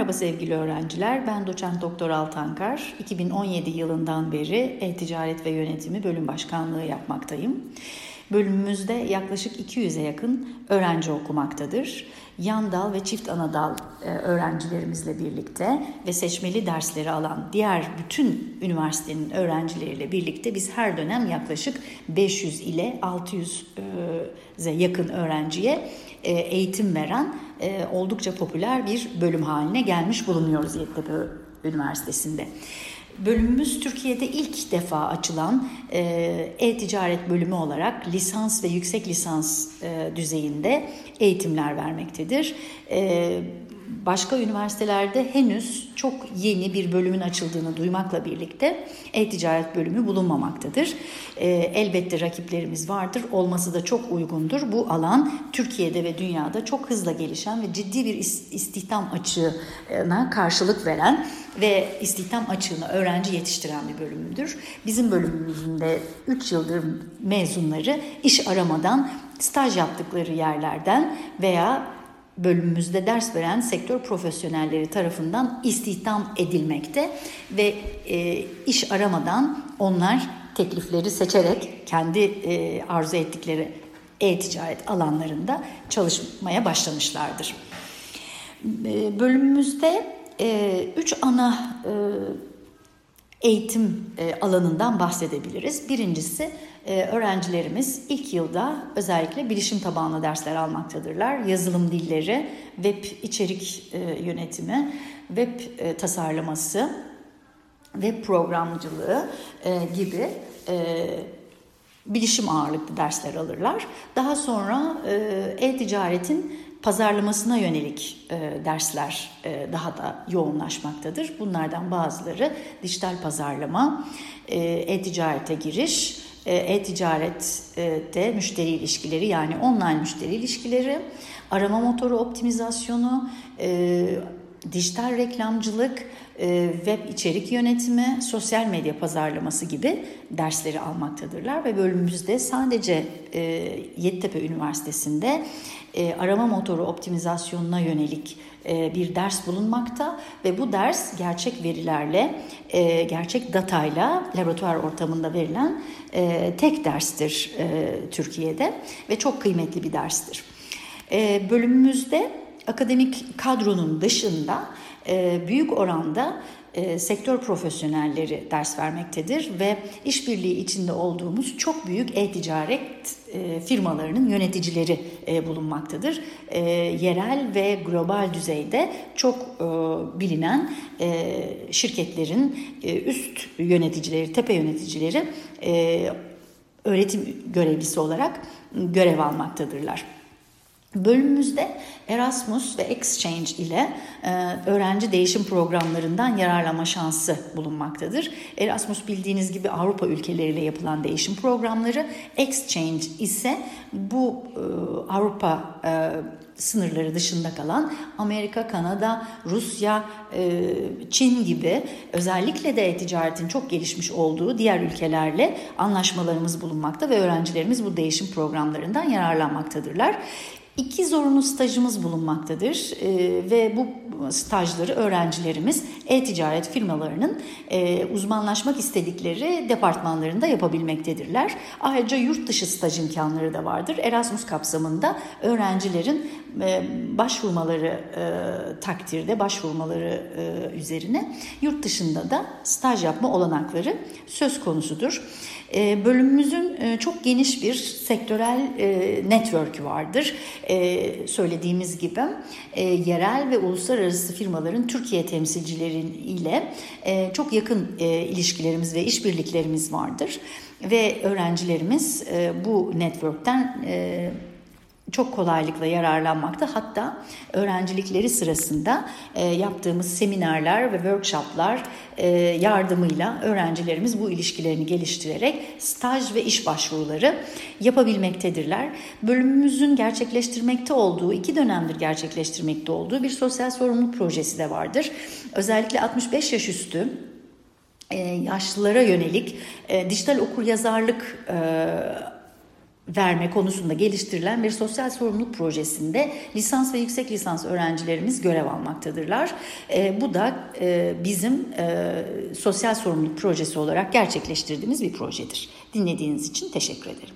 Merhaba sevgili öğrenciler, ben doçent doktor Altankar. 2017 yılından beri E-Ticaret ve Yönetimi Bölüm Başkanlığı yapmaktayım. Bölümümüzde yaklaşık 200'e yakın öğrenci okumaktadır. Yan dal ve çift ana dal e, öğrencilerimizle birlikte ve seçmeli dersleri alan diğer bütün üniversitenin öğrencileriyle birlikte biz her dönem yaklaşık 500 ile 600'e yakın öğrenciye e, eğitim veren e, oldukça popüler bir bölüm haline gelmiş bulunuyoruz Yeditepe Üniversitesi'nde. Bölümümüz Türkiye'de ilk defa açılan e, e-ticaret bölümü olarak lisans ve yüksek lisans düzeyinde eğitimler vermektedir başka üniversitelerde henüz çok yeni bir bölümün açıldığını duymakla birlikte e-ticaret bölümü bulunmamaktadır. E, elbette rakiplerimiz vardır. Olması da çok uygundur. Bu alan Türkiye'de ve dünyada çok hızla gelişen ve ciddi bir istihdam açığına karşılık veren ve istihdam açığını öğrenci yetiştiren bir bölümdür. Bizim bölümümüzün de 3 yıldır mezunları iş aramadan staj yaptıkları yerlerden veya bölümümüzde ders veren sektör profesyonelleri tarafından istihdam edilmekte ve e, iş aramadan onlar teklifleri seçerek kendi e, arzu ettikleri e-ticaret alanlarında çalışmaya başlamışlardır. E, bölümümüzde e, üç ana e, eğitim e, alanından bahsedebiliriz. Birincisi e, öğrencilerimiz ilk yılda özellikle bilişim tabanlı dersler almaktadırlar. Yazılım dilleri, web içerik e, yönetimi, web tasarlaması, web programcılığı gibi bilişim ağırlıklı dersler alırlar. Daha sonra e-ticaretin pazarlamasına yönelik e, dersler e, daha da yoğunlaşmaktadır. Bunlardan bazıları dijital pazarlama, e, e-ticarete giriş, e, e-ticarette müşteri ilişkileri yani online müşteri ilişkileri, arama motoru optimizasyonu, e, dijital reklamcılık, e, web içerik yönetimi, sosyal medya pazarlaması gibi dersleri almaktadırlar ve bölümümüzde sadece e, Yeditepe Üniversitesi'nde e, arama motoru optimizasyonuna yönelik bir ders bulunmakta ve bu ders gerçek verilerle, gerçek datayla laboratuvar ortamında verilen tek derstir Türkiye'de ve çok kıymetli bir derstir. Bölümümüzde akademik kadronun dışında e, büyük oranda e, sektör profesyonelleri ders vermektedir ve işbirliği içinde olduğumuz çok büyük e-ticaret e, firmalarının yöneticileri bulunmaktadır. Yerel ve global düzeyde çok bilinen şirketlerin üst yöneticileri, tepe yöneticileri öğretim görevlisi olarak görev almaktadırlar. Bölümümüzde Erasmus ve Exchange ile e, öğrenci değişim programlarından yararlanma şansı bulunmaktadır. Erasmus bildiğiniz gibi Avrupa ülkeleriyle yapılan değişim programları, Exchange ise bu e, Avrupa e, sınırları dışında kalan Amerika, Kanada, Rusya, e, Çin gibi özellikle de ticaretin çok gelişmiş olduğu diğer ülkelerle anlaşmalarımız bulunmakta ve öğrencilerimiz bu değişim programlarından yararlanmaktadırlar. İki zorunlu stajımız bulunmaktadır e, ve bu stajları öğrencilerimiz e-ticaret firmalarının e, uzmanlaşmak istedikleri departmanlarında yapabilmektedirler. Ayrıca yurt dışı staj imkanları da vardır. Erasmus kapsamında öğrencilerin e, başvurmaları e, takdirde, başvurmaları e, üzerine yurt dışında da staj yapma olanakları söz konusudur. E, bölümümüzün e, çok geniş bir sektörel e, network'ü vardır. Söylediğimiz gibi yerel ve uluslararası firmaların Türkiye temsilcileriyle çok yakın ilişkilerimiz ve işbirliklerimiz vardır. Ve öğrencilerimiz bu network'ten çok kolaylıkla yararlanmakta. Hatta öğrencilikleri sırasında e, yaptığımız seminerler ve workshoplar e, yardımıyla öğrencilerimiz bu ilişkilerini geliştirerek staj ve iş başvuruları yapabilmektedirler. Bölümümüzün gerçekleştirmekte olduğu, iki dönemdir gerçekleştirmekte olduğu bir sosyal sorumluluk projesi de vardır. Özellikle 65 yaş üstü e, yaşlılara yönelik e, dijital okur yazarlık e, verme konusunda geliştirilen bir sosyal sorumluluk projesinde lisans ve yüksek lisans öğrencilerimiz görev almaktadırlar. E, bu da e, bizim e, sosyal sorumluluk projesi olarak gerçekleştirdiğimiz bir projedir. Dinlediğiniz için teşekkür ederim.